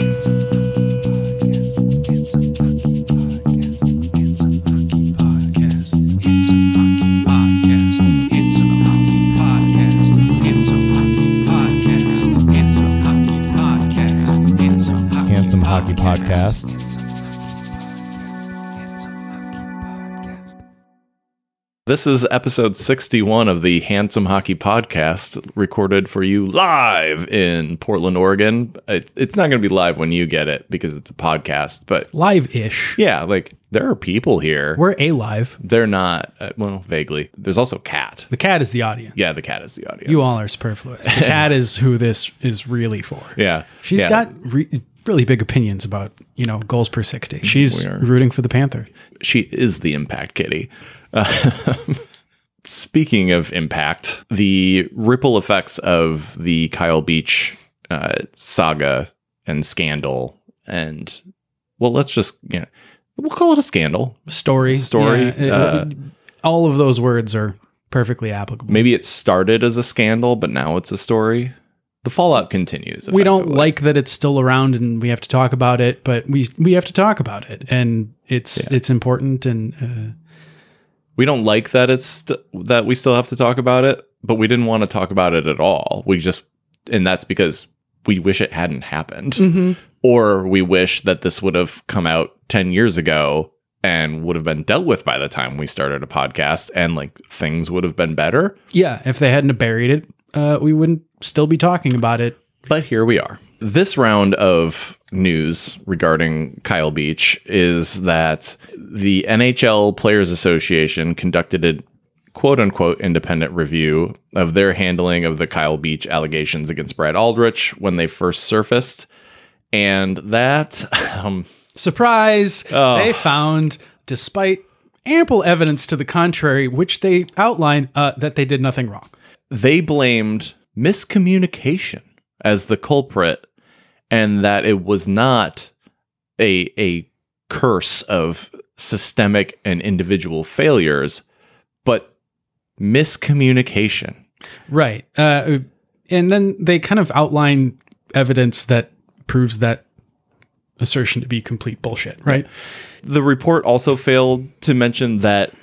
Handsome This is episode 61 of the Handsome Hockey Podcast, recorded for you live in Portland, Oregon. It, it's not going to be live when you get it because it's a podcast, but live ish. yeah, like there are people here. We're a live. They're not, uh, well, vaguely. There's also Cat. The cat is the audience. Yeah, the cat is the audience. You all are superfluous. The cat is who this is really for. Yeah. She's yeah. got re- really big opinions about, you know, goals per 60. She's rooting for the Panther. she is the impact kitty. Uh, speaking of impact, the ripple effects of the Kyle Beach uh, saga and scandal, and well, let's just yeah, we'll call it a scandal. Story. Story, Yeah, it- uh, all of those words are perfectly applicable. Maybe it started as a scandal, but now it's a story. The fallout continues. we don't like that it's still around and we have to talk about it, but we we have to talk about it, and it's Yeah. it's important. And uh, we don't like that it's st- that we still have to talk about it, but we didn't want to talk about it at all. We just, and that's because we wish it hadn't happened, Mm-hmm. or we wish that this would have come out ten years ago and would have been dealt with by the time we started a podcast, and like things would have been better. yeah, if they hadn't buried it, uh, we wouldn't still be talking about it. But here we are. This round of news regarding Kyle Beach is that the NHL Players Association conducted a quote unquote independent review of their handling of the Kyle Beach allegations against Brad Aldrich when they first surfaced. And that, um, Surprise! Oh. They found, despite ample evidence to the contrary, which they outline, uh, that they did nothing wrong. they blamed miscommunication as the culprit and that it was not a a curse of systemic and individual failures but miscommunication Right. Uh, and then they kind of outline evidence that proves that assertion to be complete bullshit, right? the report also failed to mention that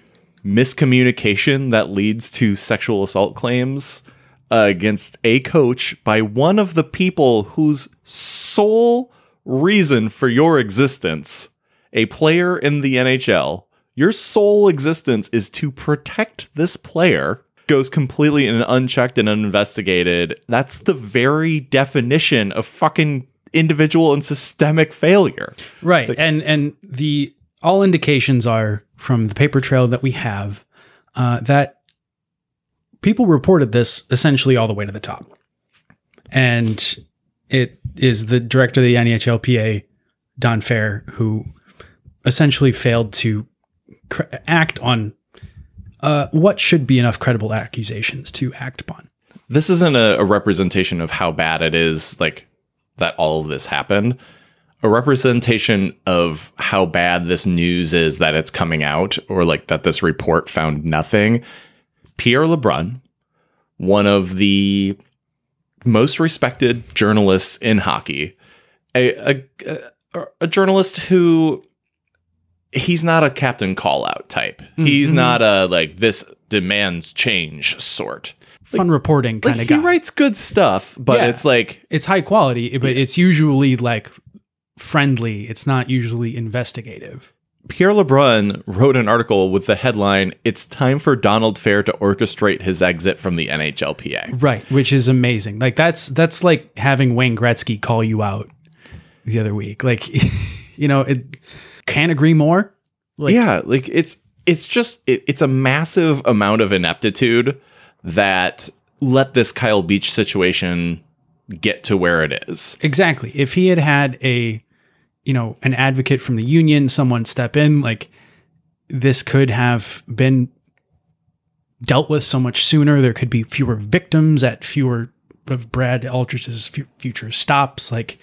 miscommunication that leads to sexual assault claims uh, against a coach by one of the people whose sole reason for your existence, a player in the NHL, your sole existence is to protect this player, goes completely in unchecked and uninvestigated. That's the very definition of fucking individual and systemic failure. Right. and and the all indications are from the paper trail that we have uh, that people reported this essentially all the way to the top, and it is the director of the NHLPA, Don Fehr, who essentially failed to act on uh, what should be enough credible accusations to act upon. this isn't a, a representation of how bad it is like that all of this happened a representation of how bad this news is that it's coming out or like that this report found nothing pierre lebrun one of the most respected journalists in hockey a, a, a, a journalist who he's not a captain call out type mm, he's mm-hmm. not a like this demands change sort Fun reporting like kind of guy. he writes good stuff, but Yeah. it's like it's high quality, but it's usually like friendly. It's not usually investigative. Pierre LeBrun wrote an article with the headline "It's time for Donald Fehr to orchestrate his exit from the NHLPA." Right, which is amazing. Like that's that's like having Wayne Gretzky call you out the other week. Like you know, it can't agree more. Like yeah, like it's it's just it, it's a massive amount of ineptitude that let this Kyle Beach situation get to where it is. exactly. If he had had a you know, an advocate from the union, someone step in, like this could have been dealt with so much sooner. There could be fewer victims at fewer of Brad Aldrich's fu- future stops. Like,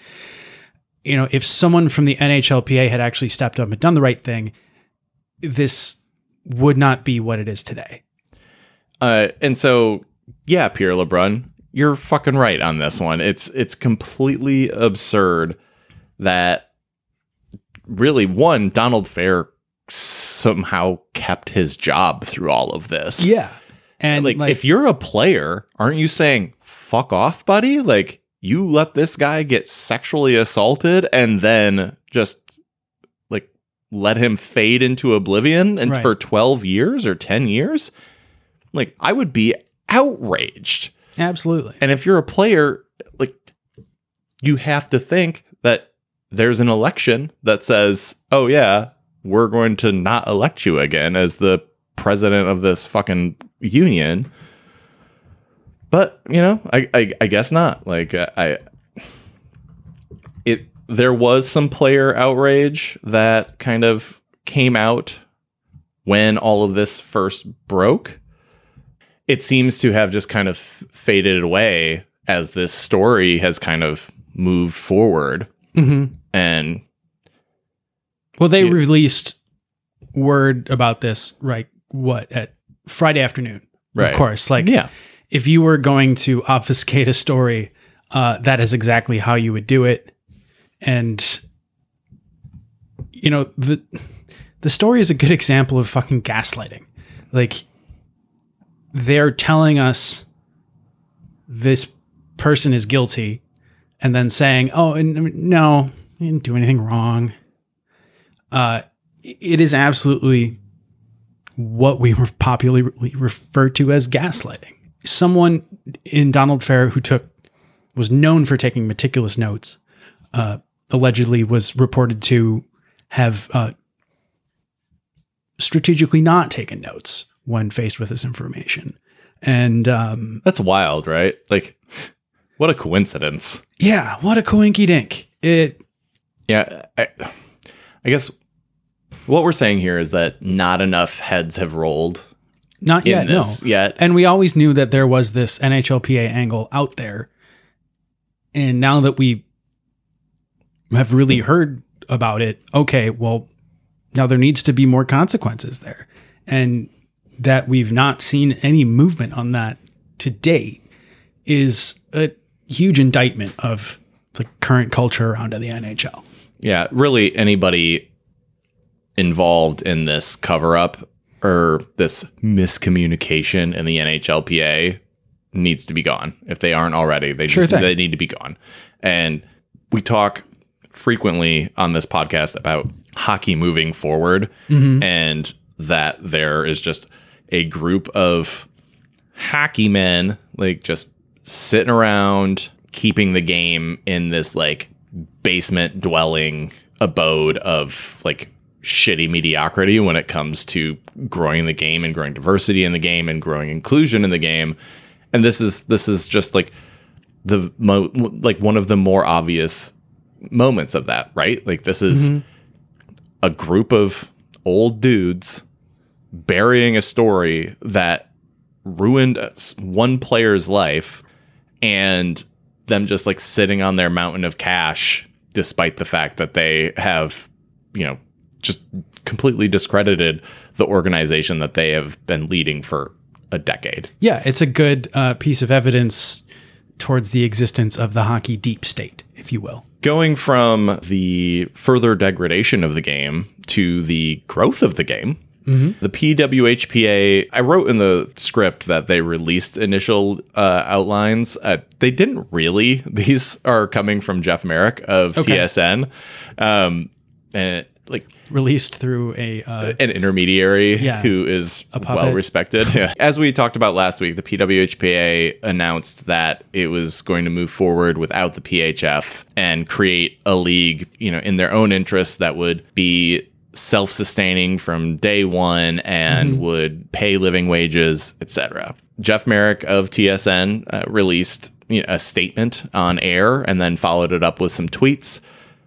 you know, if someone from the NHLPA had actually stepped up and done the right thing, this would not be what it is today. Uh, and so, yeah, Pierre LeBrun, you're fucking right on this one. It's it's completely absurd that really one Donald Fehr somehow kept his job through all of this. Yeah. And like, like, if you're a player, aren't you saying fuck off, buddy? Like you let this guy get sexually assaulted and then just like let him fade into oblivion and Right. for 12 years or 10 years? Like I would be outraged. absolutely. And if you're a player, like you have to think that there's an election that says, "Oh yeah, we're going to not elect you again as the president of this fucking union." But you know, I I, I guess not. Like I, it there was some player outrage that kind of came out when all of this first broke it seems to have just kind of faded away as this story has kind of moved forward hmm and Well, they Yeah. released word about this, right? What at Friday afternoon? Right. Of course. Like, yeah if you were going to obfuscate a story, uh, that is exactly how you would do it. And you know the the story is a good example of fucking gaslighting. Like they're telling us this person is guilty, and then saying, "Oh, and no, he didn't do anything wrong." Uh, it is absolutely what we were popularly refer to as gaslighting. Someone in Donald Fehr who took was known for taking meticulous notes, uh, allegedly was reported to have uh, strategically not taken notes when faced with this information. And um, that's wild right like what a coincidence yeah, what a coinky dink. It yeah I, I guess what we're saying here is that not enough heads have rolled not yet, no. yet And we always knew that there was this NHLPA angle out there. And now that we have really heard about it, okay, well, now there needs to be more consequences there. And that we've not seen any movement on that to date is a huge indictment of the current culture around the NHL. Yeah, really anybody involved in this cover up or this miscommunication in the NHLPA needs to be gone. If they aren't already, they Sure just thing. they need to be gone. And we talk frequently on this podcast about hockey moving forward mm-hmm. and that there is just a group of hockey men like just sitting around keeping the game in this like basement dwelling abode of like shitty mediocrity when it comes to growing the game and growing diversity in the game and growing inclusion in the game. And this is this is just like the mo- like one of the more obvious moments of that right? Like this is mm-hmm. a group of old dudes burying a story that ruined one player's life and them just like sitting on their mountain of cash despite the fact that they have you know just completely discredited the organization that they have been leading for a decade Yeah, it's a good uh, piece of evidence towards the existence of the hockey deep state, if you will. going from the further degradation of the game to the growth of the game the pwhpa i wrote in the script that they released initial uh, outlines uh, they didn't really these are coming from jeff marek of Okay. tsn um, and like Released through a uh, an intermediary Yeah. who is well respected. As we talked about last week, the PWHPA announced that it was going to move forward without the PHF and create a league, you know, in their own interests that would be self-sustaining from day one and would pay living wages, etc. Jeff Marek of TSN uh, released you know, a statement on air and then followed it up with some tweets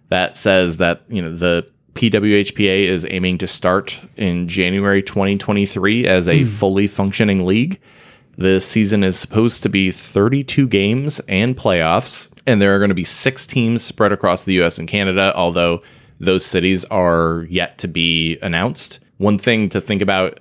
that says that you know the PWHPA is aiming to start in January 2023 as a fully functioning league. The season is supposed to be 32 games and playoffs, and there are going to be six teams spread across the US and Canada, although those cities are yet to be announced. One thing to think about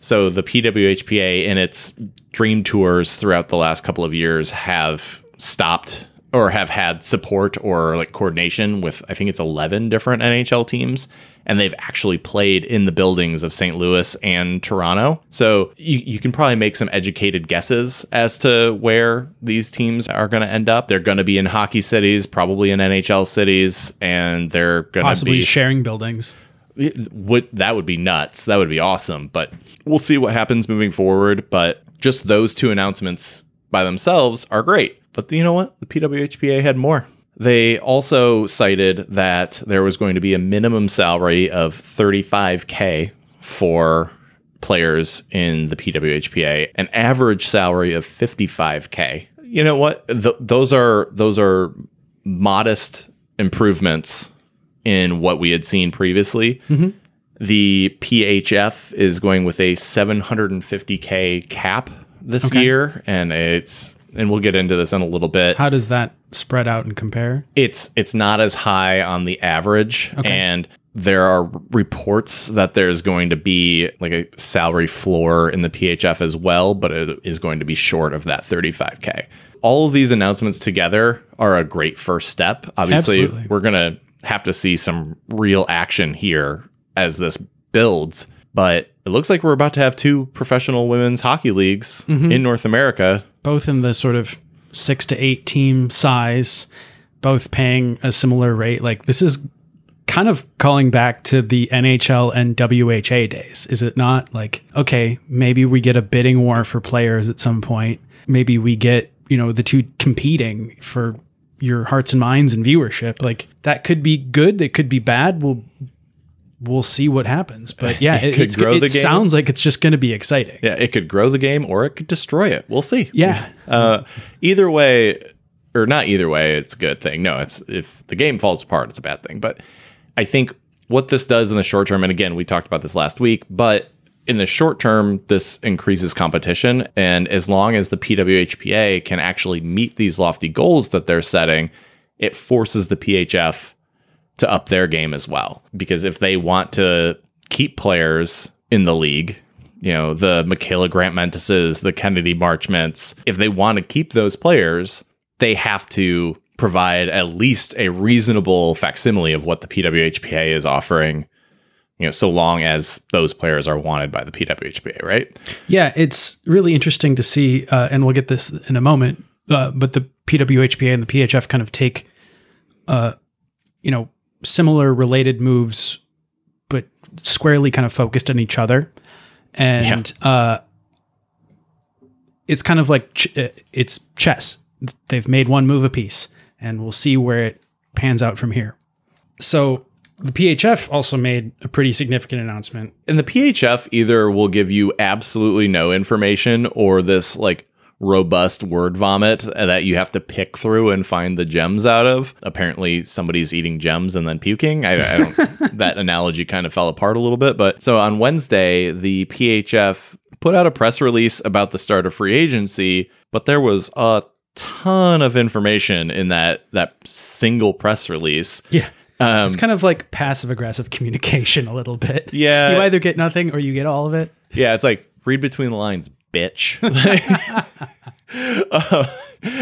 so the PWHPA in its dream tours throughout the last couple of years have stopped or have had support or like coordination with I think it's 11 different NHL teams and they've actually played in the buildings of St. Louis and Toronto. So you, you can probably make some educated guesses as to where these teams are going to end up. They're going to be in hockey cities, probably in NHL cities, and they're going to Possibly be sharing buildings. would that would be nuts. That would be awesome. But we'll see what happens moving forward. But just those two announcements by themselves are great. But you know what? The PWHPA had more. They also cited that there was going to be a minimum salary of 35k for players in the PWHPA, an average salary of 55k. You know what? Th- those are those are modest improvements in what we had seen previously. Mm-hmm. The PHF is going with a 750k cap this Okay. year, and it's and we'll get into this in a little bit. How does that spread out and compare? It's it's not as high on the average, and there are reports that there's going to be like a salary floor in the PHF as well, but it is going to be short of that 35k. All of these announcements together are a great first step. Obviously, Absolutely. we're gonna have to see some real action here as this builds. But it looks like we're about to have two professional women's hockey leagues mm-hmm. in North America. Both in the sort of six to eight team size, both paying a similar rate. Like this is kind of calling back to the NHL and WHA days, is it not? Like, okay, maybe we get a bidding war for players at some point. Maybe we get, you know, the two competing for your hearts and minds and viewership. Like that could be good, it could be bad. We'll we'll see what happens. But yeah, it, could it's, grow it the game. sounds like it's just going to be exciting. Yeah, it could grow the game or it could destroy it. We'll see. Yeah. Uh, either way, or not either way, it's a good thing. No, it's if the game falls apart, it's a bad thing. But I think what this does in the short term, and again, we talked about this last week, but in the short term, this increases competition. And as long as the PWHPA can actually meet these lofty goals that they're setting, it forces the PHF to up their game as well. Because if they want to keep players in the league, you know, the Mikyla Grant Mentises, the Kennedy Marchments, if they want to keep those players, they have to provide at least a reasonable facsimile of what the PWHPA is offering, you know, so long as those players are wanted by the PWHPA, right? Yeah, it's really interesting to see, uh, and we'll get this in a moment. Uh, but the PWHPA and the PHF kind of take, uh, you know, similar related moves, but squarely kind of focused on each other, and uh, it's kind of like ch- uh, it's chess. They've made one move apiece, and we'll see where it pans out from here. So the PHF also made a pretty significant announcement And the PHF either will give you absolutely no information or this like robust word vomit that you have to pick through and find the gems out of. Apparently, somebody's eating gems and then puking. I, I don't. that analogy kind of fell apart a little bit. But so on Wednesday, the PHF put out a press release about the start of free agency, but there was a ton of information in that that single press release. Yeah. Um, It's kind of like passive aggressive communication a little bit. Yeah. You either get nothing or you get all of it. Yeah, it's like read between the lines, bitch. Uh,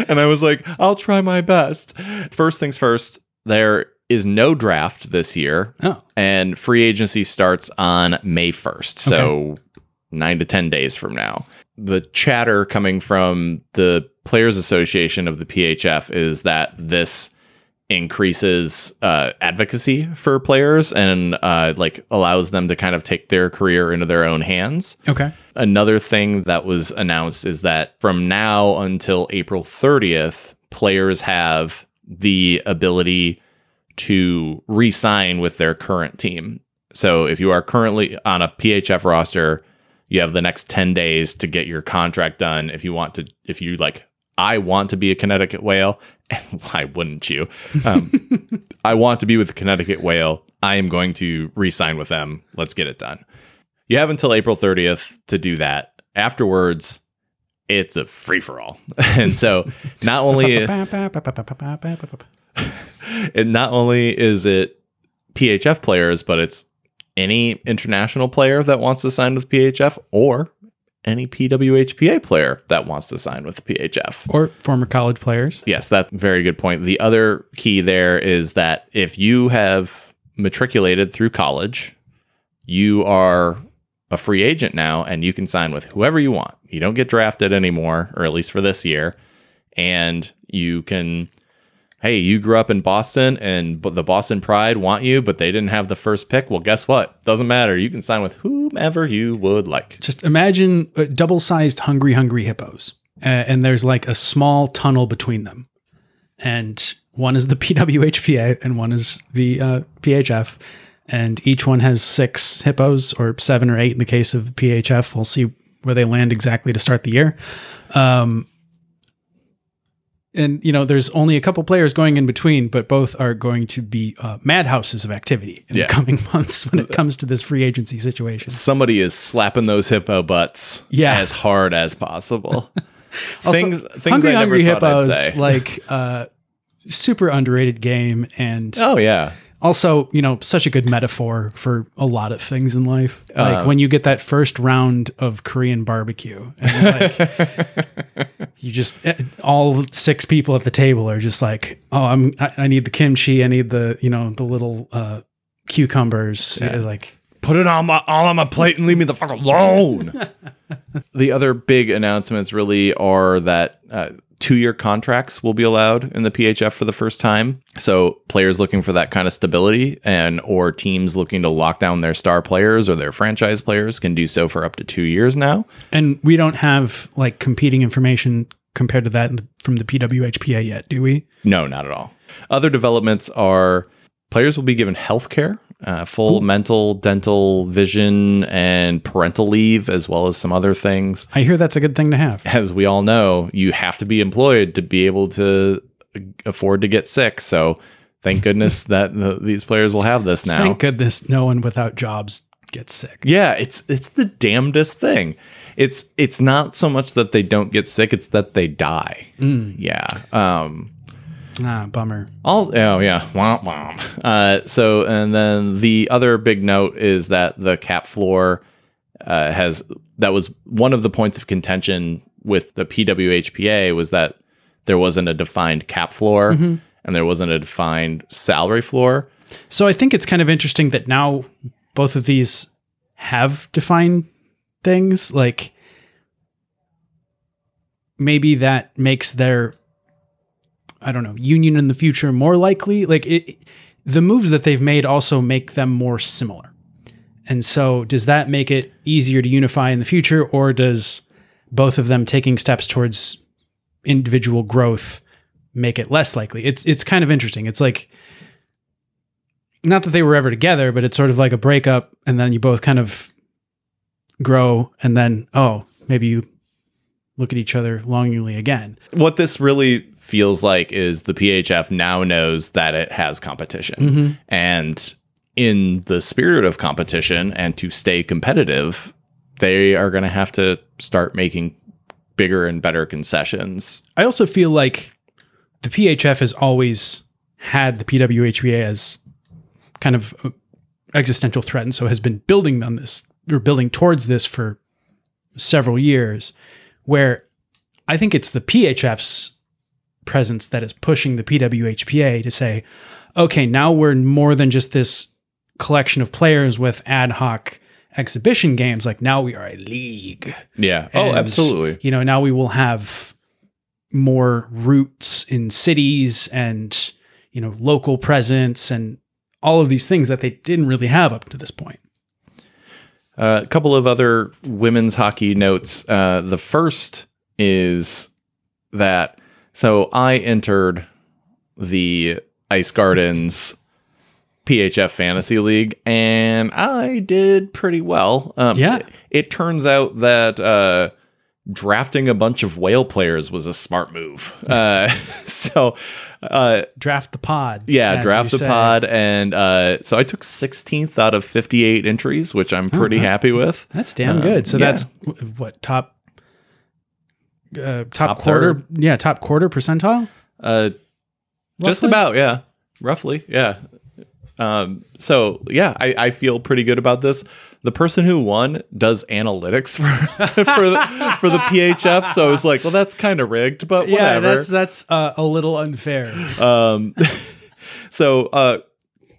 and I was like, I'll try my best. First things first, there is no draft this year, Oh. and free agency starts on May 1st. So nine to 10 days from now. The chatter coming from the Players Association of the PHF is that this increases uh, advocacy for players and uh, like allows them to kind of take their career into their own hands. Okay. Another thing that was announced is that from now until April 30th, players have the ability to re sign with their current team. So if you are currently on a PHF roster, you have the next 10 days to get your contract done. If you want to, if you like, I want to be a Connecticut whale, why wouldn't you? Um, I want to be with the Connecticut whale. I am going to re sign with them. Let's get it done. You have until April 30th to do that. Afterwards, it's a free for all. and so not only and not only is it PHF players, but it's any international player that wants to sign with PHF or any PWHPA player that wants to sign with the PHF. Or former college players. Yes, that's a very good point. The other key there is that if you have matriculated through college, you are a free agent now and you can sign with whoever you want. You don't get drafted anymore, or at least for this year. And you can, hey, you grew up in Boston and the Boston Pride want you, but they didn't have the first pick. Well, guess what? Doesn't matter. You can sign with whomever you would like. Just imagine uh, double sized hungry, hungry hippos. Uh, and there's like a small tunnel between them. And one is the PWHPA and one is the uh, PHF. And each one has six hippos or seven or eight in the case of PHF. We'll see where they land exactly to start the year. Um, and you know, there's only a couple players going in between, but both are going to be uh, madhouses of activity in Yeah. the coming months when it comes to this free agency situation. Somebody is slapping those hippo butts Yeah. as hard as possible. Also, things things hungry, I hungry hippos, say. like uh, super underrated game, and oh yeah. Also you know such a good metaphor for a lot of things in life. Like Uh, when you get that first round of Korean barbecue, and like you just eh, all six people at the table are just like, oh, I'm I, I need the kimchi, I need the you know the little uh, cucumbers, Yeah. like. Put it on my all on my plate and leave me the fuck alone. the other big announcements really are that uh, two-year contracts will be allowed in the PHF for the first time. So players looking for that kind of stability and or teams looking to lock down their star players or their franchise players can do so for up to two years now. And we don't have like competing information compared to that from the PWHPA yet, do we? No, not at all. Other developments are players will be given health care, uh, full mental, dental, vision, and parental leave, as well as some other things. I hear that's a good thing to have. As we all know, you have to be employed to be able to afford to get sick. So thank goodness that the, these players will have this now. Thank goodness no one without jobs gets sick. yeah, it's it's the damnedest thing. It's it's not so much that they don't get sick; it's that they die. Yeah. Um, Ah, bummer. All oh yeah, womp womp. Uh, so and then the other big note is that the cap floor uh, has that was one of the points of contention with the PWHPA was that there wasn't a defined cap floor and there wasn't a defined salary floor. So I think it's kind of interesting that now both of these have defined things. Like maybe that makes their I don't know union in the future more likely. Like it, the moves that they've made also make them more similar. And so, does that make it easier to unify in the future, or does both of them taking steps towards individual growth make it less likely? It's it's kind of interesting. It's like not that they were ever together, but it's sort of like a breakup, and then you both kind of grow, and then oh, maybe you look at each other longingly again. What this really feels like is the PHF now knows that it has competition. Mm-hmm. And in the spirit of competition and to stay competitive, they are going to have to start making bigger and better concessions. I also feel like the PHF has always had the PWHPA as kind of uh, existential threat, and so has been building on this or building towards this for several years. Where I think it's the PHF's presence that is pushing the PWHPA to say, okay, now we're more than just this collection of players with ad hoc exhibition games. Like now we are a league. Yeah. Oh, absolutely. You know, now we will have more roots in cities and, you know, local presence and all of these things that they didn't really have up to this point. Uh, a couple of other women's hockey notes. Uh, the first is that so I entered the Ice Gardens PHF Fantasy League and I did pretty well. Um, Yeah. It, it turns out that uh, drafting a bunch of whale players was a smart move. Uh, so. Uh, Draft the pod. yeah, draft the say. pod, and uh, so I took 16th out of 58 entries, which I'm pretty that's- happy with. That's damn Uh, good. So yeah. that's what top uh, top, Top quarter, third. yeah, top quarter percentile. Uh, just about, yeah, roughly, yeah. Um, so yeah, I, I feel pretty good about this. the person who won does analytics for for the, for the PHF. So I was like, well, that's kind of rigged, but Yeah, that's that's uh, a little unfair. Um, so, uh,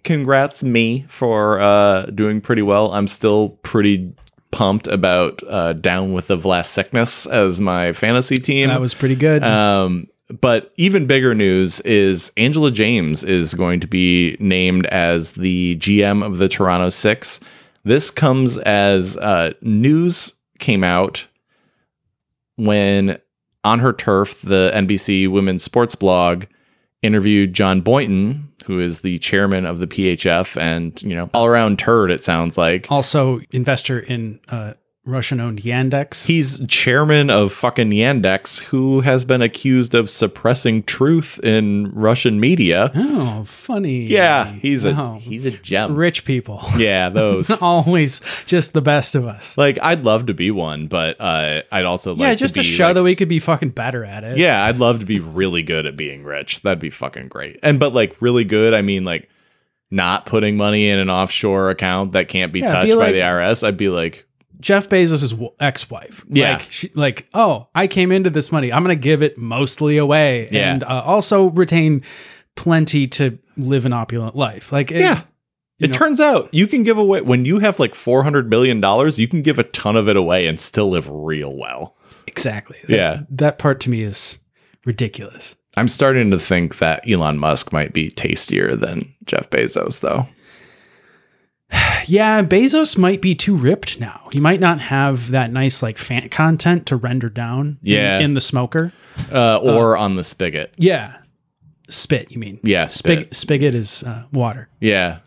congrats me for uh, doing pretty well. I'm still pretty pumped about uh, Down with the Vlast Sickness as my fantasy team. That was pretty good. Um, but even bigger news is Angela James is going to be named as the GM of the Toronto Six. This comes as uh, news came out when on her turf, the NBC women's sports blog interviewed John Boynton, who is the chairman of the PHF and, you know, all around turd, it sounds like. also, investor in uh, Russian-owned Yandex. He's chairman of fucking Yandex, who has been accused of suppressing truth in Russian media. oh, funny. Yeah, he's a Wow. he's a gem. rich people. Yeah, those. Always just the best of us. like I'd love to be one, but uh, I'd also like yeah, just to to show like- that we could be fucking better at it. Yeah, I'd love to be really good at being rich. That'd be fucking great. And but like really good, I mean like not putting money in an offshore account that can't be Yeah, touched be by the IRS. I'd be like, Jeff Bezos' ex-wife. Yeah. Like, she, like, oh, I came into this money. I'm going to give it mostly away, Yeah. and uh, also retain plenty to live an opulent life. Like, it- yeah. It know- turns out you can give away when you have like four hundred billion dollars, you can give a ton of it away and still live real well. exactly. That- Yeah. that part to me is ridiculous. I'm starting to think that Elon Musk might be tastier than Jeff Bezos, though. Yeah, Bezos might be too ripped now. He might not have that nice like fan content to render down. in- Yeah. in, the smoker. Uh, or on the spigot. Yeah, spit. You mean? Yeah, spit. Spig- spigot is uh, water. Yeah.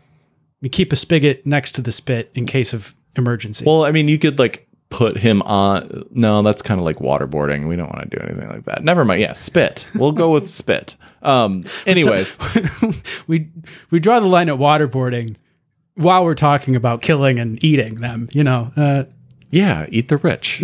We keep a spigot next to the spit in case of emergency. Well, I mean, you could like put him on. No, that's kind of like waterboarding. We don't want to do anything like that. Never mind. Yeah, spit. We'll go with spit. Um. Anyways, we we draw the line at waterboarding while we're talking about killing and eating them. You know, uh, yeah, eat the rich.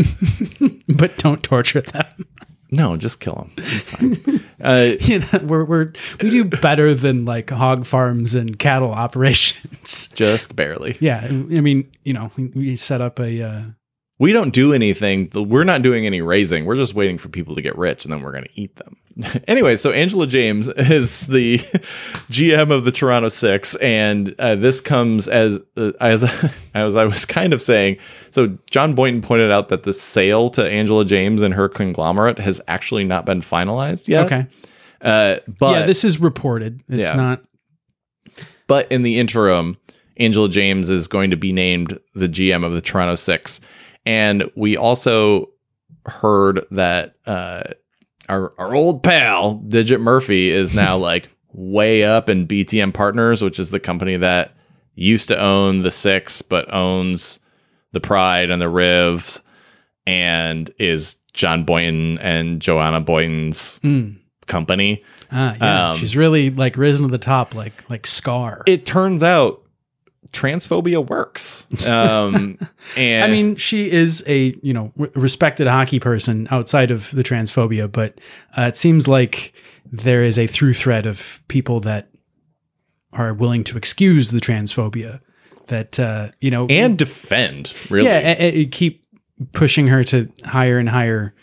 but don't torture them. No, just kill them. It's fine. Uh, you know, we're we're we do better than like hog farms and cattle operations. just barely. Yeah, I mean, you know, we- we set up a uh, We don't do anything. We're not doing any raising. We're just waiting for people to get rich and then we're going to eat them. anyway, so Angela James is the GM of the Toronto Six, and uh, this comes as uh, as as I was kind of saying. So John Boynton pointed out that the sale to Angela James and her conglomerate has actually not been finalized yet. okay. uh, but yeah, this is reported. It's Yeah. not. But in the interim, Angela James is going to be named the GM of the Toronto Six. And we also heard that uh, our, our old pal, Digit Murphy, is now like way up in BTM Partners, which is the company that used to own the Six, but owns the Pride and the Rivs and is John Boynton and Johanna Boynton's Mm. company. Ah, yeah, Um, she's really like risen to the top, like like Scar. it turns out transphobia works. Um, and I mean, she is a you know respected hockey person outside of the transphobia, but uh, it seems like there is a through thread of people that are willing to excuse the transphobia. That uh, you know, and defend really. yeah, a- a- keep pushing her to higher and higher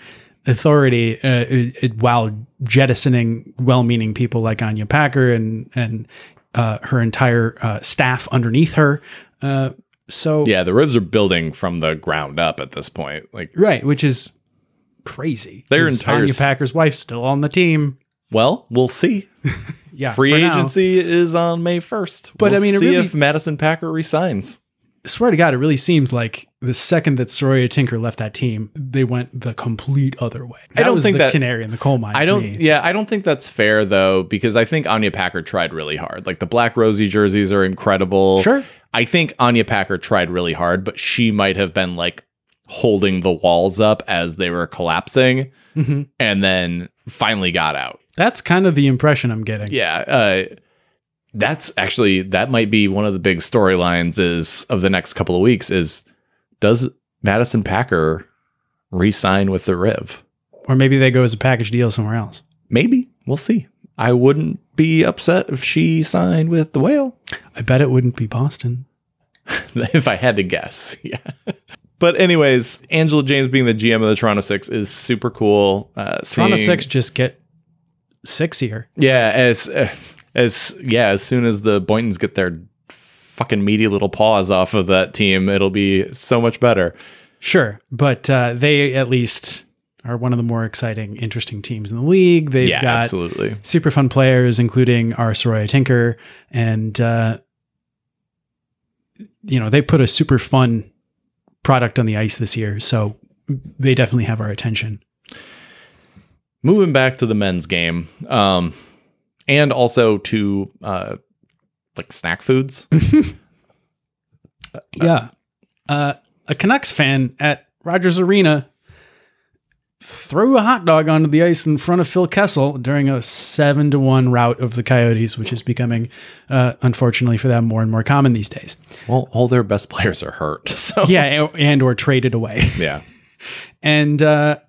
authority uh, it- it- while jettisoning well-meaning people like Anya Packer and and uh, her entire uh, staff underneath her. Uh, so yeah, the Rivs are building from the ground up at this point. Like, Right, which is crazy. Their entire s- Packer's wife still on the team. well, we'll see. Yeah, Free for now. agency is on May first. But, We'll I mean, see really- if Madison Packer resigns. Swear to God, it really seems like the second that Saroya Tinker left that team, they went the complete other way. That don't was think the that- canary in the coal mine. I don't. Yeah, I don't think that's fair though, because I think Anya Packer tried really hard. Like the black rosy jerseys are incredible. Sure. I think Anya Packer tried really hard, but she might have been like holding the walls up as they were collapsing, Mhm. and then finally got out. That's kind of the impression I'm getting. Yeah, uh, that's actually that might be one of the big storylines is of the next couple of weeks is does Madison Packer re-sign with the Riv? Or maybe they go as a package deal somewhere else. Maybe we'll see. I wouldn't be upset if she signed with the Whale. I bet it wouldn't be Boston. if I had to guess, yeah. But anyways, Angela James being the GM of the Toronto Six is super cool. Uh, Toronto seeing- Six just get sexier. Yeah, as uh, as yeah, as soon as the Boyntons get their fucking meaty little paws off of that team, it'll be so much better. Sure, but uh, they at least are one of the more exciting, interesting teams in the league. They've yeah, got absolutely. super fun players, including our Saroya Tinker, and uh, you know they put a super fun product on the ice this year, so they definitely have our attention. Moving back to the men's game, um, and also to uh, like snack foods. yeah, uh, a Canucks fan at Rogers Arena threw a hot dog onto the ice in front of Phil Kessel during a seven to one rout of the Coyotes, which is becoming, uh, unfortunately for them, more and more common these days. well, all their best players are hurt. So Yeah, and, and or traded away. yeah. And uh,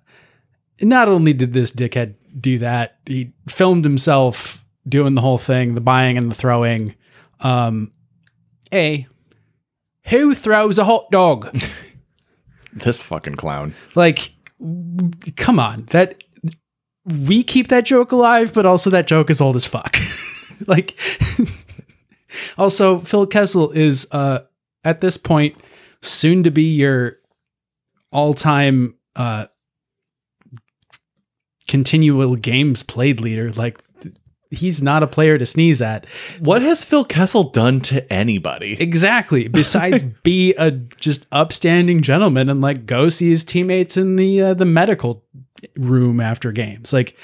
not only did this dickhead do that, he filmed himself doing the whole thing, the buying and the throwing. Um, a, who throws a hot dog? This fucking clown. like, come on, that we keep that joke alive, but also that joke is old as fuck. like, also Phil Kessel is uh, at this point soon to be your all-time uh, continual games played leader. Like, he's not a player to sneeze at. What has Phil Kessel done to anybody? Exactly. Besides be a just upstanding gentleman and like go see his teammates in the uh, the medical room after games. Like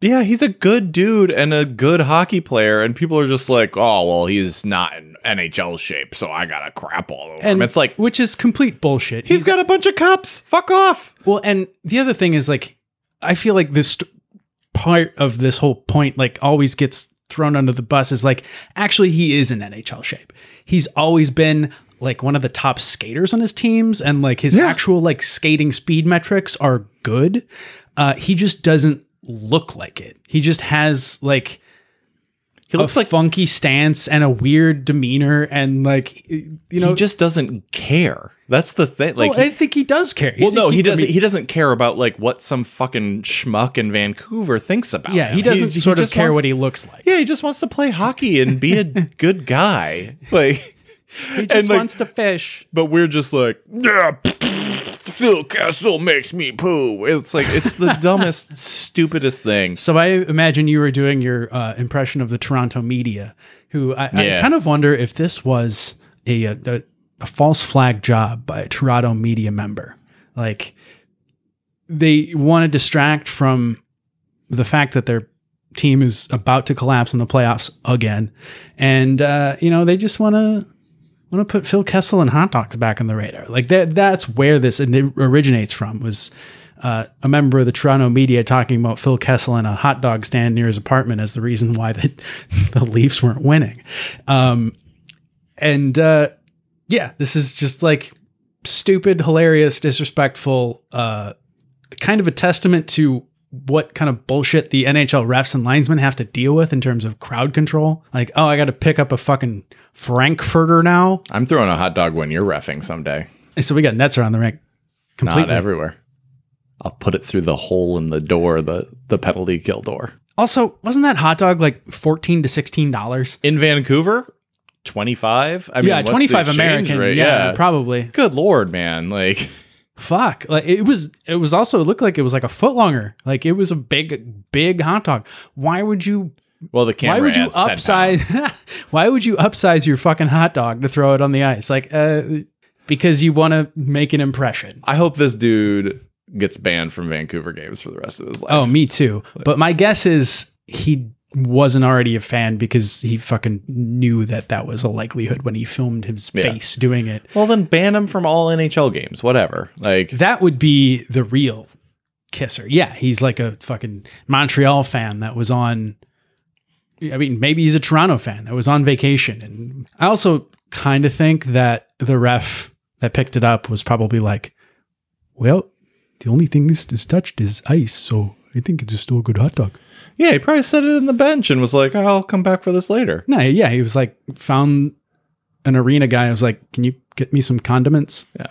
Yeah, he's a good dude and a good hockey player, and people are just like, "Oh, well, he's not in NHL shape, so I gotta crap all over and him." It's like which is complete bullshit. he's got a bunch of cups. Fuck off. well, and the other thing is like I feel like this part of this whole point like always gets thrown under the bus is like actually he is in NHL shape. He's always been like one of the top skaters on his teams and like his Yeah. actual like skating speed metrics are good. Uh he just doesn't look like it. He just has like He looks a like funky stance and a weird demeanor and like you know he just doesn't care. That's the thing. Like, well, I think he does care. well, He's a- no, he doesn't. he doesn't care about like what some fucking schmuck in Vancouver thinks about. yeah, him. he doesn't sort of care wants- what he looks like. Yeah, he just wants to play hockey and be a good guy. Like, He just and, like, wants to fish. but we're just like, yeah, Phil Kessel makes me poo. It's like it's the dumbest, stupidest thing. So I imagine you were doing your uh, impression of the Toronto media, who I, I kind of wonder if this was a, a a false flag job by a Toronto media member. Like they want to distract from the fact that their team is about to collapse in the playoffs again, and uh, you know they just want to want to put Phil Kessel and hot dogs back on the radar. Like that that's where this originates from was uh, a member of the Toronto media talking about Phil Kessel in a hot dog stand near his apartment as the reason why the, the Leafs weren't winning. Um, and uh, yeah, this is just like stupid, hilarious, disrespectful, uh, kind of a testament to what kind of bullshit the NHL refs and linesmen have to deal with in terms of crowd control. Like, oh, I got to pick up a fucking Frankfurter now. I'm throwing a hot dog when you're refing someday. So we got nets around the rink. Completely. Not everywhere. I'll put it through the hole in the door, the the penalty kill door. Also, wasn't that hot dog like fourteen to sixteen dollars? In Vancouver, 25? I Yeah, twenty five American. rate? yeah, probably. Good lord, man. Like Fuck. Like it was. It was also. It looked like it was like a foot longer. Like it was a big, big hot dog. Why would you? well the camera Why would you adds 10 pounds. upsize? why would you upsize your fucking hot dog to throw it on the ice? Like, uh, because you want to make an impression. I hope this dude gets banned from Vancouver games for the rest of his life. Oh, me too. But my guess is he wasn't already a fan because he fucking knew that that was a likelihood when he filmed his Yeah. face doing it. Well, then ban him from all NHL games, whatever. Like, That would be the real kisser. Yeah, he's like a fucking Montreal fan that was on. I mean, maybe he's a Toronto fan that was on vacation. And I also kind of think that the ref that picked it up was probably like, well, the only thing this is touched is ice. So I think it's still a good hot dog. Yeah, he probably set it in the bench and was like, oh, I'll come back for this later. No, yeah, he was like found an arena guy. I was like, "Can you get me some condiments?" Yeah.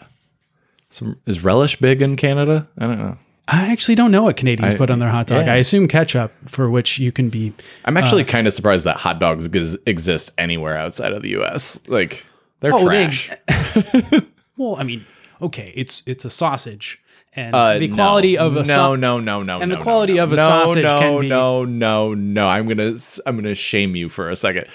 Some, is relish big in Canada? I don't know. I actually don't know what Canadians I- put on their hot dog. yeah. I assume ketchup, for which you can be. I'm actually Uh. kind of surprised that hot dogs ex- exist anywhere outside of the U.S. Like they're Oh, they- trash. Well, I mean, okay, it's it's a sausage, and Uh, the no. quality of a no, no, no, no, and the no, quality no, of a no, sausage no, can be- no, no, no. No. I'm gonna, I'm gonna shame you for a second.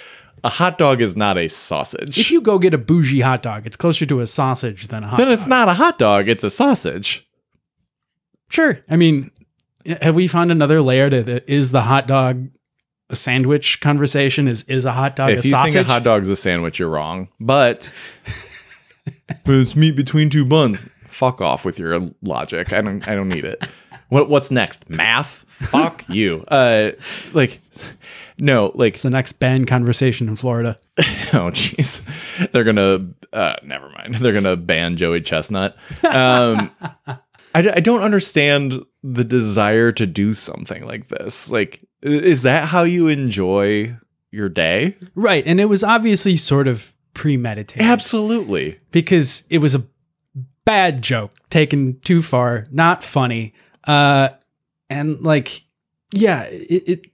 A hot dog is not a sausage. If you go get a bougie hot dog, it's closer to a sausage than a hot. then dog. it's not a hot dog; it's a sausage. Sure. I mean, have we found another layer to the is the hot dog a sandwich conversation? Is is a hot dog a sausage? if a you sausage? think a hot dog's a sandwich, you're wrong. But, but it's meat between two buns. Fuck off with your logic. I don't. I don't need it. What What's next? Math? Fuck you. Uh, like, no, like it's the next ban conversation in Florida. oh jeez they're gonna uh never mind they're gonna ban joey chestnut um I, I don't understand the desire to do something like this like is that how you enjoy your day Right. And it was obviously sort of premeditated absolutely because it was a bad joke taken too far, not funny. Uh, and like, yeah, it, it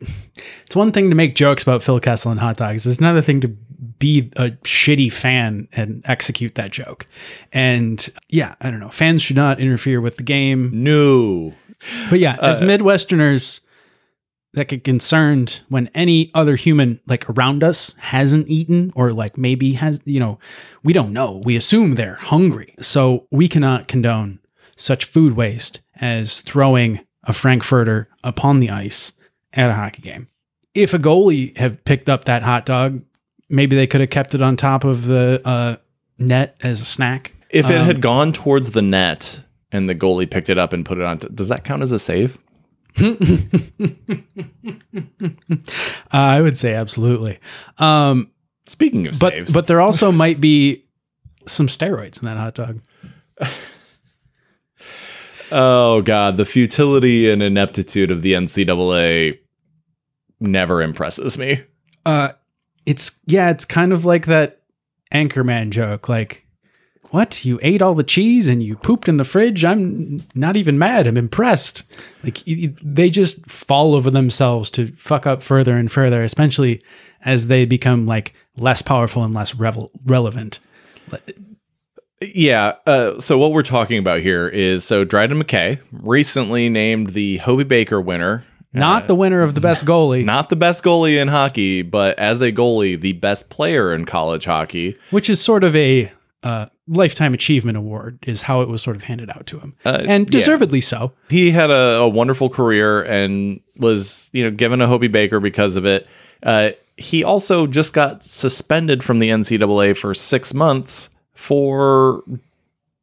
it's one thing to make jokes about Phil Kessel and hot dogs. It's another thing to be a shitty fan and execute that joke. And yeah, I don't know. Fans should not interfere with the game. no But yeah, as Uh, Midwesterners that get concerned when any other human like around us hasn't eaten or like maybe has, you know, we don't know. We assume they're hungry. So we cannot condone such food waste as throwing a Frankfurter upon the ice at a hockey game. If a goalie had picked up that hot dog, maybe they could have kept it on top of the uh, net as a snack. if it Um, had gone towards the net and the goalie picked it up and put it on t- does that count as a save I would say absolutely. Um, speaking of but saves but there also might be some steroids in that hot dog. oh god the futility and ineptitude of the ncaa never impresses me Uh, it's yeah, it's kind of like that Anchorman joke. Like, what? You ate all the cheese and you pooped in the fridge? I'm not even mad. I'm impressed. Like they just fall over themselves to fuck up further and further, especially as they become like less powerful and less revel- relevant. Yeah. Uh, so what we're talking about here is so Dryden McKay recently named the Hobey Baker winner. Not the winner of the best goalie, Not the best goalie in hockey, but as a goalie, the best player in college hockey. which is sort of a uh, lifetime achievement award, is how it was sort of handed out to him, Uh, and yeah. deservedly so. He had a, a wonderful career and was, you know, given a Hobey Baker because of it. Uh, he also just got suspended from the NCAA for six months for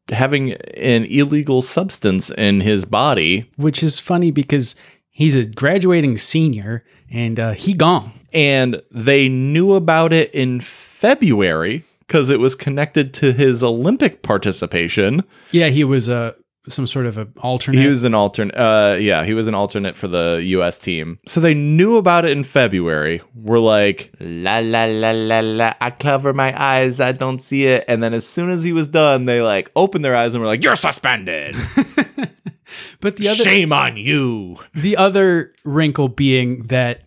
having an illegal substance in his body. which is funny because he's a graduating senior and uh, he gone. and they knew about it in February because it was connected to his Olympic participation. Yeah, he was uh, some sort of an alternate. He was an alternate. Uh, yeah, he was an alternate for the U.S. team. So they knew about it in February. We're like, la la la la la. I cover my eyes. I don't see it. And then as soon as he was done, they like opened their eyes and were like, "You're suspended. but the other Shame on you." the other wrinkle being that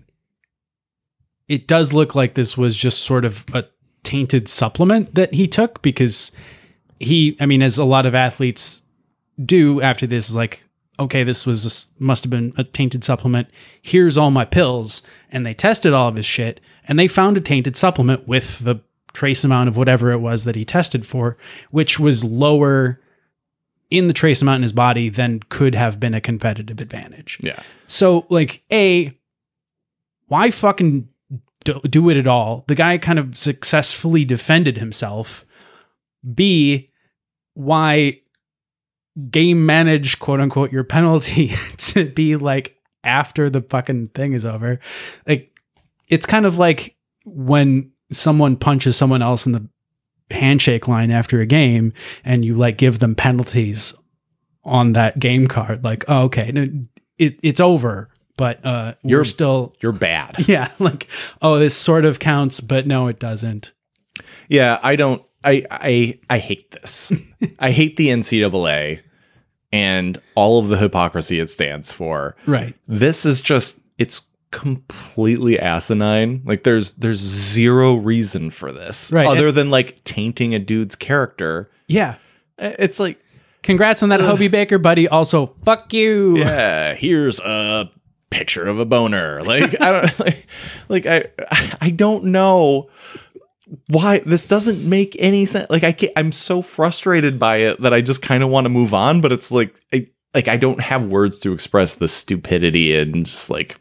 it does look like this was just sort of a tainted supplement that he took because he I mean as a lot of athletes do after this is like okay this was a must have been a tainted supplement. Here's all my pills. And they tested all of his shit and they found a tainted supplement with the trace amount of whatever it was that he tested for which was lower in the trace amount in his body than could have been a competitive advantage. Yeah. so, like, A, why fucking do, do it at all? The guy kind of successfully defended himself. B, why game manage, quote unquote, your penalty to be like after the fucking thing is over? Like, it's kind of like when someone punches someone else in the handshake line after a game and you like give them penalties on that game card like oh, okay it, it's over but uh You're- still You're bad. yeah like oh this sort of counts but no it doesn't Yeah, I don't. I I I hate this. I hate the NCAA and all of the hypocrisy it stands for. Right. This is just it's completely asinine. Like there's there's zero reason for this Right, other than like tainting a dude's character. Yeah. It's like Congrats on that Hobey Baker, buddy. Also, fuck you. yeah, here's a picture of a boner. Like I don't like, like I I don't know why this doesn't make any sense. Like I can't, I'm so frustrated by it that I just kind of want to move on, but it's like I like I don't have words to express the stupidity and just like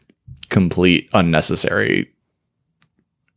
complete unnecessary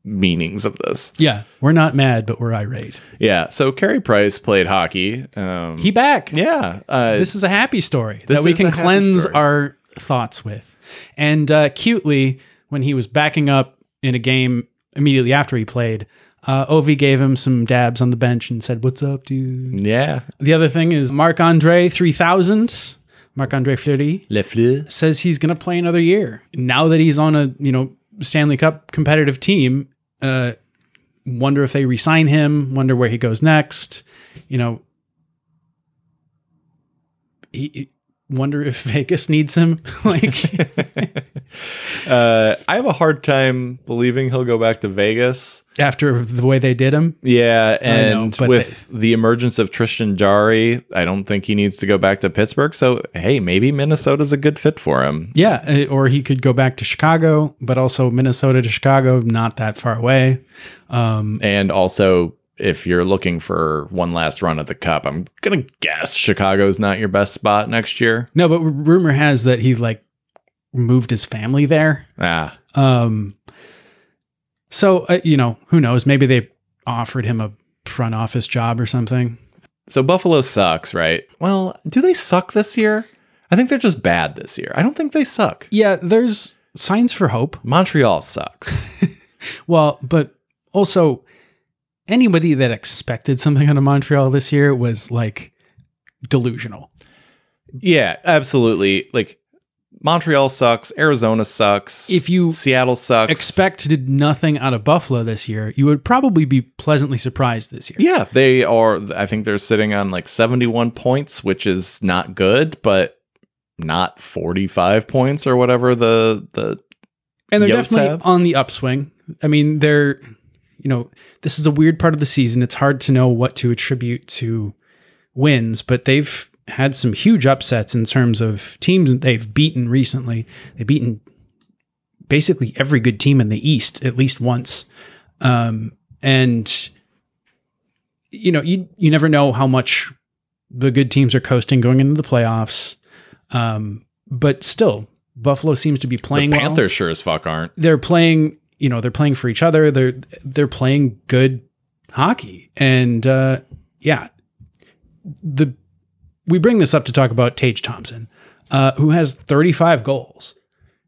meanings of this. Yeah. We're not mad, but we're irate. Yeah, so Carey Price played hockey. Um He back. yeah, uh, This is a happy story that we can cleanse our thoughts with. And uh, cutely, when he was backing up in a game immediately after he played, uh, Ovi gave him some dabs on the bench and said, What's up, dude? yeah, The other thing is Marc Andre 3000, Marc Andre Fleury, Le Fleur. says he's going to play another year. Now that he's on a, you know, Stanley Cup competitive team, uh, wonder if they resign him, wonder where he goes next. You know, he- wonder if Vegas needs him. like, Uh, I have a hard time believing he'll go back to Vegas. after the way they did him. Yeah, and but with the emergence of Tristan Jarry, I don't think he needs to go back to Pittsburgh. So, hey, maybe Minnesota's a good fit for him. Yeah, uh, or he could go back to Chicago, but also Minnesota to Chicago, not that far away. Um, And also, if you're looking for one last run at the Cup, I'm gonna guess Chicago's not your best spot next year. no, but r- rumor has that he like moved his family there. Ah, Um, so uh, you know, who knows? Maybe they offered him a front office job or something. so Buffalo sucks, right? Well, do they suck this year? I think they're just bad this year. I don't think they suck. Yeah, there's signs for hope. Montreal sucks. Well, but also anybody that expected something out of Montreal this year was like delusional. yeah, absolutely. Like Montreal sucks. Arizona sucks. If you Seattle sucks. expected nothing out of Buffalo this year, you would probably be pleasantly surprised this year. yeah, they are. I think they're sitting on like 71 points, which is not good, but not 45 points or whatever the the and they're definitely have? on the upswing. I mean, they're you know, this is a weird part of the season. It's hard to know what to attribute to wins, but they've had some huge upsets in terms of teams that they've beaten recently. They've beaten basically every good team in the East at least once. Um, and you know, you you never know how much the good teams are coasting going into the playoffs. Um, but still, Buffalo seems to be playing the well Panthers sure as fuck aren't. they're playing you know they're playing for each other. They're they're playing good hockey. And uh yeah. The we bring this up to talk about Tage Thompson uh who has 35 goals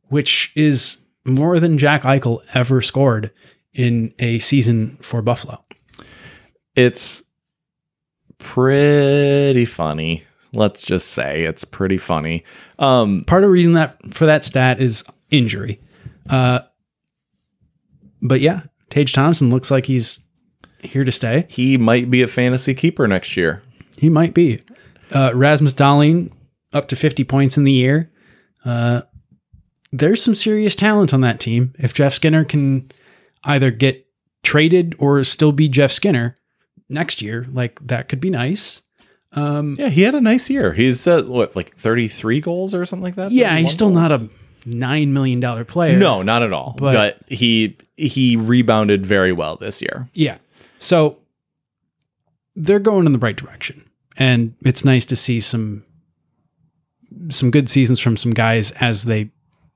which is more than Jack Eichel ever scored in a season for Buffalo. It's pretty funny. Let's just say it's pretty funny. Um, part of the reason that for that stat is injury. Uh but yeah Tage Thompson looks like he's here to stay he might be a fantasy keeper next year. He might be. Uh, Rasmus Dahlin up to 50 points in the year. Uh, there's some serious talent on that team. If Jeff Skinner can either get traded or still be Jeff Skinner next year, like that could be nice. Um, Yeah, he had a nice year. He's uh, what like 33 goals or something like that. yeah, he's still not a nine million dollar player. No, not at all. But- But, he he rebounded very well this year. Yeah. So they're going in the right direction. And it's nice to see some some good seasons from some guys as they,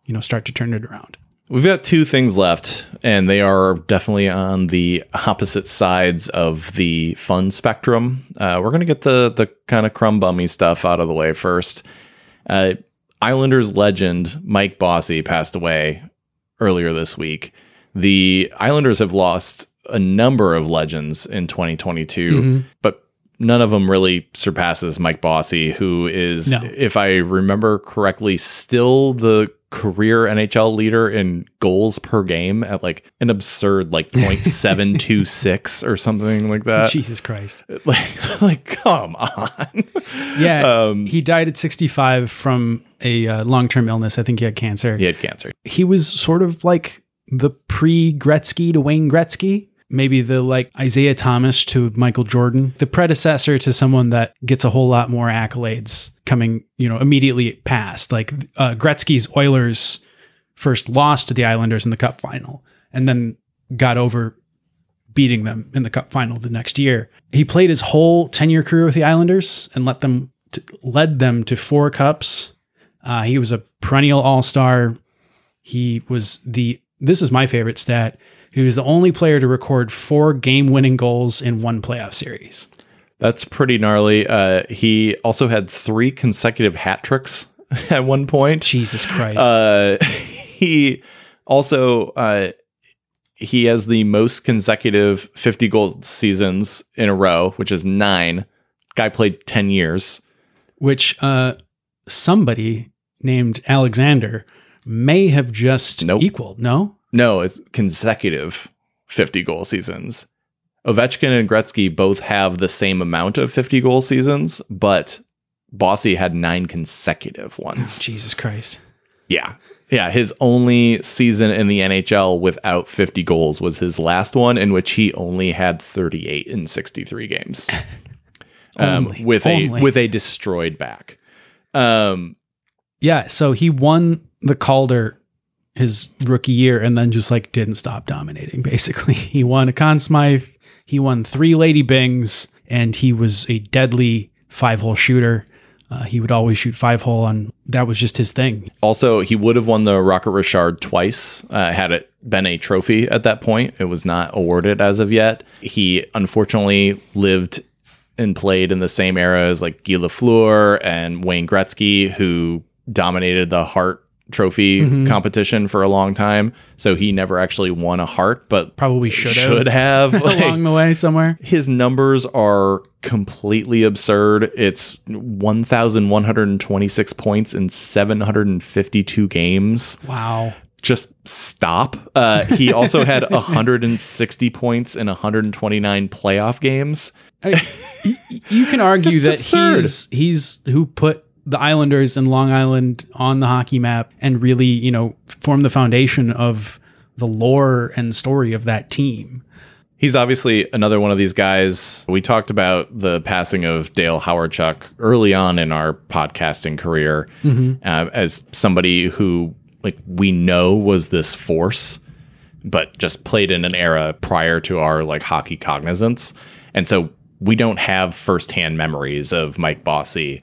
you know, start to turn it around. We've got two things left, and they are definitely on the opposite sides of the fun spectrum. Uh, we're gonna get the the kind of crumb bummy stuff out of the way first. Uh, Islanders legend Mike Bossy passed away earlier this week. The Islanders have lost a number of legends in 2022, mm-hmm. but none of them really surpasses Mike Bossy, who is, No. if I remember correctly, still the career NHL leader in goals per game at like an absurd like 0.726 or something like that. Jesus Christ. Like, like come on. Yeah. Um, he died at 65 from a uh, long term illness. I think he had cancer. he had cancer. He was sort of like the pre Gretzky to Wayne Gretzky. Maybe the like Isiah Thomas to Michael Jordan, the predecessor to someone that gets a whole lot more accolades coming, you know, immediately past. Like uh, Gretzky's Oilers first lost to the Islanders in the Cup final, and then got over beating them in the Cup final the next year. He played his whole ten year career with the Islanders and let them led them to four cups. Uh, he was a perennial All Star. He was the this is my favorite stat. He was the only player to record four game winning goals in one playoff series. That's pretty gnarly. Uh, he also had three consecutive hat tricks at one point. Jesus Christ. Uh, he also uh, he has the most consecutive 50 goal seasons in a row, which is nine. Guy played 10 years. Which uh, somebody named Alexander may have just Nope. equaled. No? No, it's consecutive 50 goal seasons. Ovechkin and Gretzky both have the same amount of 50 goal seasons, but Bossy had nine consecutive ones. Jesus Christ. Yeah. Yeah. His only season in the NHL without 50 goals was his last one, in which he only had 38 in 63 games. Um, Only. with Only. a with a destroyed back. Um, Yeah, so he won the Calder his rookie year and then just like didn't stop dominating basically. He won a Conn Smythe, he won three Lady Byngs, and he was a deadly five hole shooter. Uh, he would always shoot five hole on that was just his thing. also, he would have won the Rocket Richard twice uh, had it been a trophy at that point. It was not awarded as of yet. He unfortunately lived and played in the same era as like Guy Lafleur and Wayne Gretzky, who dominated the Hart Trophy competition for a long time. So he never actually won a Hart, but Probably should, should have, have. Like, along the way somewhere. his numbers are completely absurd. It's 1,126 points in 752 games. Wow. Just stop. Uh, he also had 160 points in 129 playoff games. I- you can argue that absurd. he's he's who put the Islanders and Long Island on the hockey map and really, you know, form the foundation of the lore and story of that team. He's obviously another one of these guys. We talked about the passing of Dale Hawerchuk early on in our podcasting career uh, as somebody who, like, we know was this force, but just played in an era prior to our like hockey cognizance, and so we don't have firsthand memories of Mike Bossy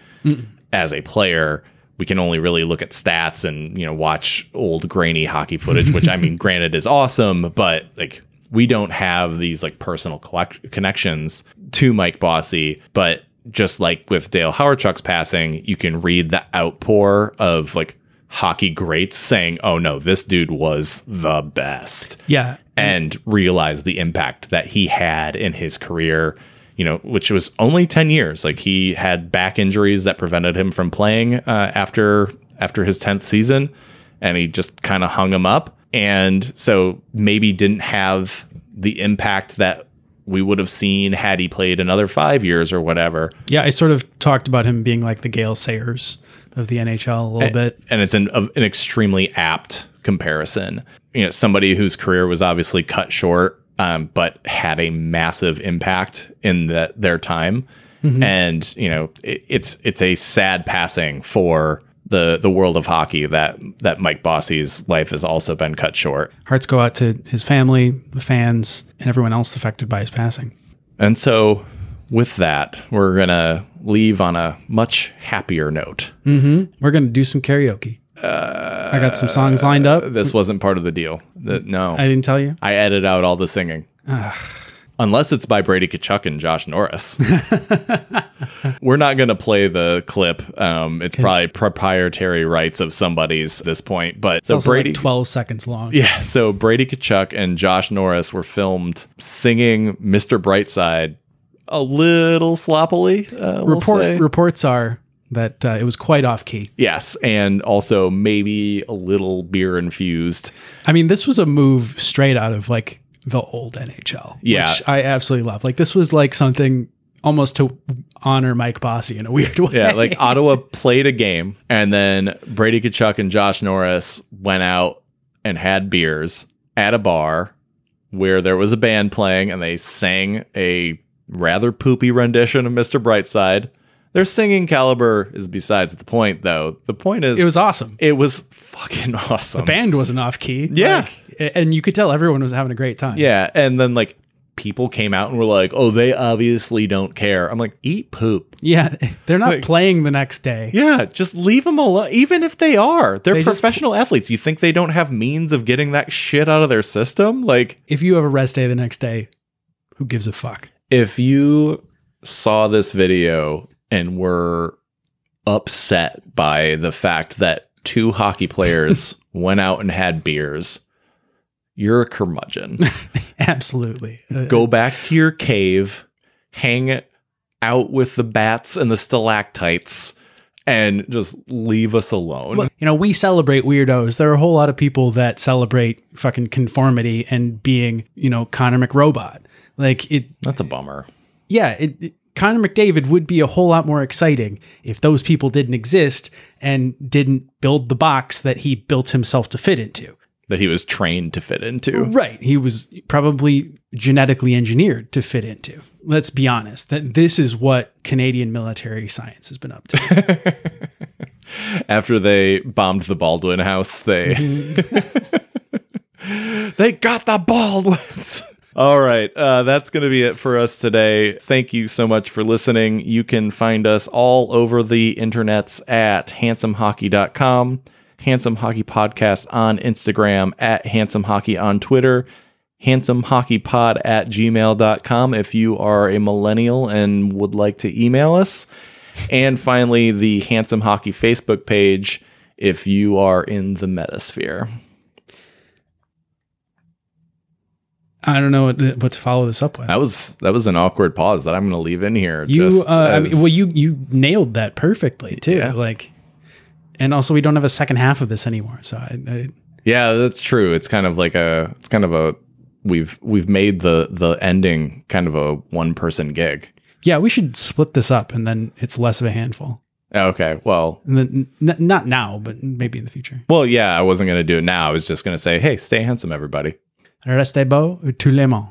as a player. We can only really look at stats and you know watch old grainy hockey footage, which I mean, granted, is awesome, but like we don't have these like personal collect- connections to Mike Bossy. But just like with Dale Hawerchuk's passing, you can read the outpour of like hockey greats saying, "Oh no, this dude was the best." Yeah. and realize the impact that he had in his career, you know, which was only 10 years. Like he had back injuries that prevented him from playing uh, after after his 10th season and he just kind of hung him up and so maybe didn't have the impact that we would have seen had he played another 5 years or whatever. Yeah, I sort of talked about him being like the Gale Sayers of the NHL a little bit. and it's an, an extremely apt comparison. You know, somebody whose career was obviously cut short, um, but had a massive impact in that their time. And you know, it, it's it's a sad passing for the the world of hockey that that Mike Bossy's life has also been cut short. Hearts go out to his family, the fans, and everyone else affected by his passing. And so, with that, we're gonna leave on a much happier note. We're going to do some karaoke. I got some songs lined up. This wasn't part of the deal. That no, I didn't tell you. I edit out all the singing. Unless it's by Brady Tkachuk and Josh Norris. We're not going to play the clip. Um, it's probably proprietary rights of somebody's at this point. But so Also Brady. like 12 seconds long. yeah, so Brady Tkachuk and Josh Norris were filmed singing Mr. Brightside a little sloppily. Uh, we'll Report reports are that uh, it was quite off key. yes, and also maybe a little beer infused. I mean, this was a move straight out of like the old NHL. Yeah. which I absolutely love. Like this was like something almost to honor Mike Bossy in a weird way. Yeah, like Ottawa played a game, and then Brady Tkachuk and Josh Norris went out and had beers at a bar where there was a band playing, and they sang a rather poopy rendition of Mr. Brightside. Their singing caliber is besides the point, though. The point is, it was awesome. it was fucking awesome. The band wasn't off key. Yeah. Like, and you could tell everyone was having a great time. Yeah, and then like people came out and were like, "Oh, they obviously don't care." I'm like, "Eat poop." Yeah, they're not Like- playing the next day. Yeah, just leave them alone. Even if they are, they're They just- professional athletes. You think they don't have means of getting that shit out of their system? Like, If you have a rest day the next day, who gives a fuck? if you saw this video and were upset by the fact that two hockey players went out and had beers, you're a curmudgeon. Absolutely. Uh, Go back to your cave, hang out with the bats and the stalactites, and just leave us alone. Look, you know, we celebrate weirdos. There are a whole lot of people that celebrate fucking conformity and being, you know, Connor McRobot. Like it, That's a bummer. yeah, it, it- Connor McDavid would be a whole lot more exciting if those people didn't exist and didn't build the box that he built himself to fit into. That he was trained to fit into. Right. He was probably genetically engineered to fit into. Let's be honest, that this is what Canadian military science has been up to. after they bombed the Baldwin house, they mm-hmm. they got the Baldwins. All right, uh, that's going to be it for us today. Thank you so much for listening. You can find us all over the internets at handsomehockey.com, Handsome Hockey Podcast on Instagram, at Handsome Hockey on Twitter, handsomehockeypod at gmail.com if you are a millennial and would like to email us. And finally, the Handsome Hockey Facebook page if you are in the metasphere. I don't know what, what to follow this up with. That was that was an awkward pause that I'm going to leave in here. You, uh, I mean, well, you you nailed that perfectly too. Yeah. Like, and also we don't have a second half of this anymore. So I, I yeah, that's true. It's kind of like a it's kind of a we've we've made the the ending kind of a one person gig. yeah, we should split this up, and then it's less of a handful. Okay, well, then n- not now, but maybe in the future. well, yeah, I wasn't going to do it now. I was just going to say, hey, stay handsome, everybody. Restez beau, tout le monde.